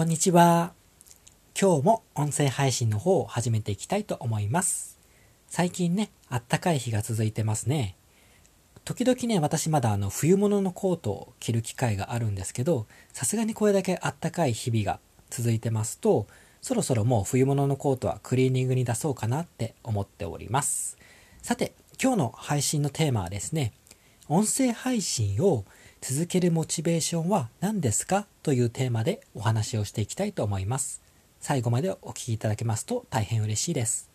こんにちは。今日も音声配信の方を始めていきたいと思います。最近ね、あったかい日が続いてますね。時々ね、私まだあの冬物のコートを着る機会があるんですけど、さすがにこれだけあったかい日々が続いてますと、そろそろもう冬物のコートはクリーニングに出そうかなって思っております。さて、今日の配信のテーマはですね、音声配信を続けるモチベーションは何ですかというテーマでお話をしていきたいと思います。最後までお聴きいただけますと大変嬉しいです。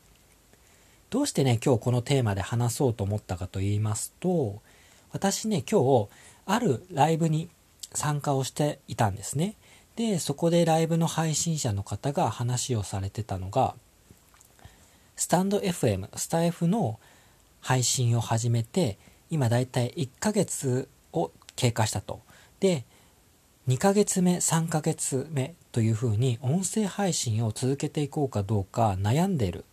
どうしてね、今日このテーマで話そうと思ったかと言いますと、私ね、今日、あるライブに参加をしていたんですね。で、そこでライブの配信者の方が話をされてたのが、スタンド FM、スタ F の配信を始めて、今だいたい1ヶ月を経過したと。で、2ヶ月目、3ヶ月目というふうに音声配信を続けていこうかどうか悩んでるっ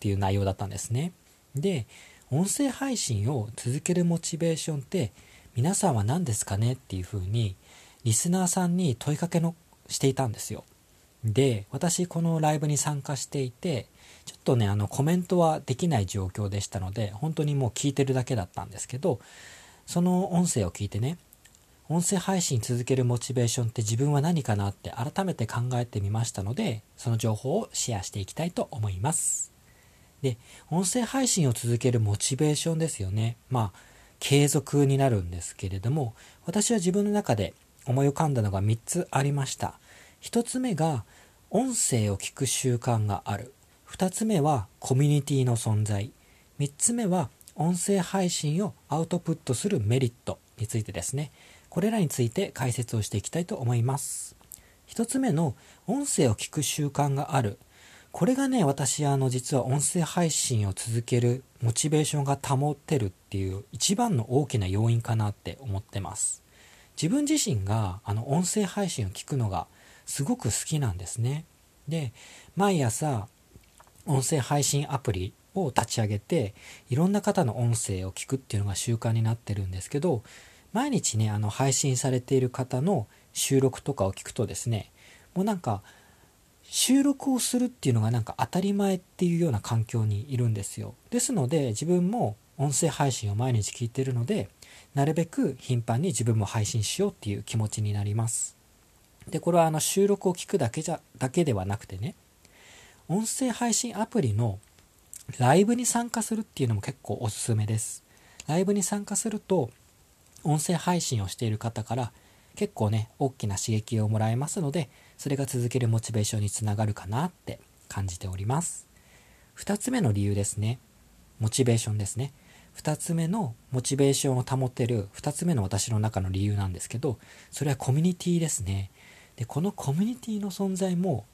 ていう内容だったんですね。で、音声配信を続けるモチベーションって皆さんは何ですかねっていうふうにリスナーさんに問いかけのしていたんですよ。で、私このライブに参加していて、ちょっとね、あのコメントはできない状況でしたので、本当にもう聞いてるだけだったんですけど、その音声を聞いてね、音声配信続けるモチベーションって自分は何かなって改めて考えてみましたので、その情報をシェアしていきたいと思います。で、音声配信を続けるモチベーションですよね。まあ、継続になるんですけれども、私は自分の中で思い浮かんだのが3つありました。1つ目が、音声を聞く習慣がある。2つ目は、コミュニティの存在。3つ目は、音声配信をアウトプットするメリットについてですね。これらについて解説をしていきたいと思います。一つ目の音声を聞く習慣がある。これがね、私、あの、実は音声配信を続けるモチベーションが保ってるっていう一番の大きな要因かなって思ってます。自分自身が、あの、音声配信を聞くのがすごく好きなんですね。で、毎朝、音声配信アプリを立ち上げて、いろんな方の音声を聞くっていうのが習慣になってるんですけど、毎日ね、あの、配信されている方の収録とかを聞くとですね、もうなんか、収録をするっていうのがなんか当たり前っていうような環境にいるんですよ。ですので、自分も音声配信を毎日聞いてるので、なるべく頻繁に自分も配信しようっていう気持ちになります。で、これはあの収録を聞くだけじゃ、だけではなくてね、音声配信アプリのライブに参加するっていうのも結構おすすめです。ライブに参加すると、音声配信をしている方から結構ね、大きな刺激をもらえますので、それが続けるモチベーションにつながるかなって感じております。2つ目の理由ですね。モチベーションですね。2つ目のモチベーションを保てる2つ目の私の中の理由なんですけど、それはコミュニティですね。で、このコミュニティの存在も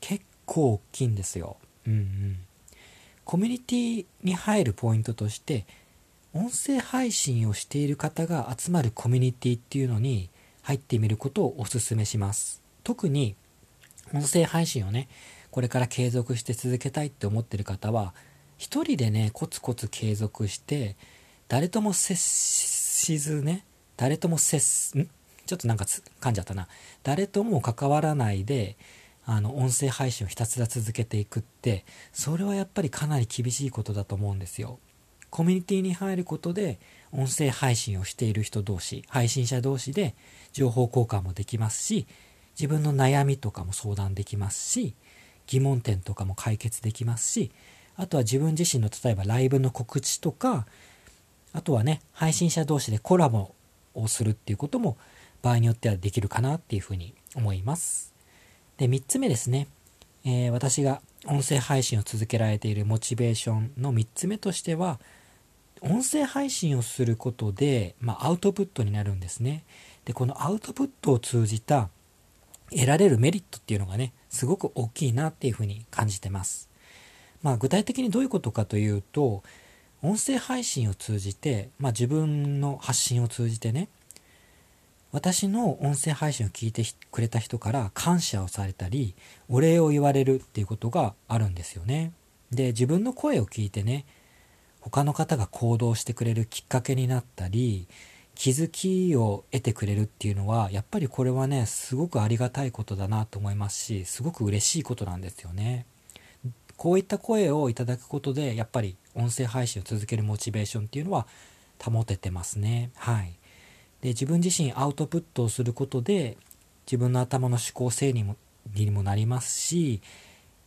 結構大きいんですよ。うんうん。コミュニティに入るポイントとして、音声配信をしている方が集まるコミュニティっていうのに入ってみることをお勧めします。特に音声配信をね、これから継続して続けたいって思ってる方は、一人でね、コツコツ継続して、誰とも接しずね、誰とも接す、ん？ちょっとなんか噛んじゃったな。誰とも関わらないで、あの、音声配信をひたすら続けていくって、それはやっぱりかなり厳しいことだと思うんですよ。コミュニティに入ることで音声配信をしている人同士配信者同士で情報交換もできますし自分の悩みとかも相談できますし疑問点とかも解決できますしあとは自分自身の例えばライブの告知とかあとはね配信者同士でコラボをするっていうことも場合によってはできるかなっていうふうに思いますで3つ目ですね、えー、私が音声配信を続けられているモチベーションの3つ目としては音声配信をすることで、まあ、アウトプットになるんですね。で、このアウトプットを通じた得られるメリットっていうのがね、すごく大きいなっていうふうに感じてます。まあ、具体的にどういうことかというと、音声配信を通じて、まあ、自分の発信を通じてね、私の音声配信を聞いてくれた人から感謝をされたり、お礼を言われるっていうことがあるんですよね。で、自分の声を聞いてね、他の方が行動してくれるきっかけになったり、気づきを得てくれるっていうのはやっぱりこれはねすごくありがたいことだなと思いますしすごく嬉しいことなんですよね。こういった声をいただくことでやっぱり音声配信を続けるモチベーションっていうのは保ててますね。はい。で自分自身アウトプットをすることで自分の頭の思考整理もにもなりますし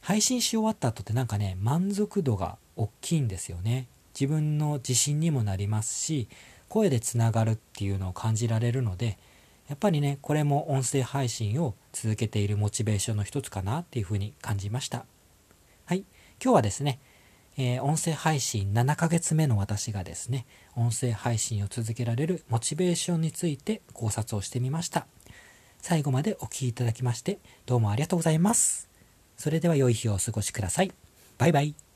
配信し終わった後ってなんかね満足度が大きいんですよね。自分の自信にもなりますし声でつながるっていうのを感じられるのでやっぱりねこれも音声配信を続けているモチベーションの一つかなっていうふうに感じました。はい。今日はですね、えー、音声配信7ヶ月目の私がですね音声配信を続けられるモチベーションについて考察をしてみました。最後までお聴きいただきましてどうもありがとうございます。それでは良い日をお過ごしください。バイバイ。